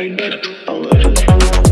I'm a little.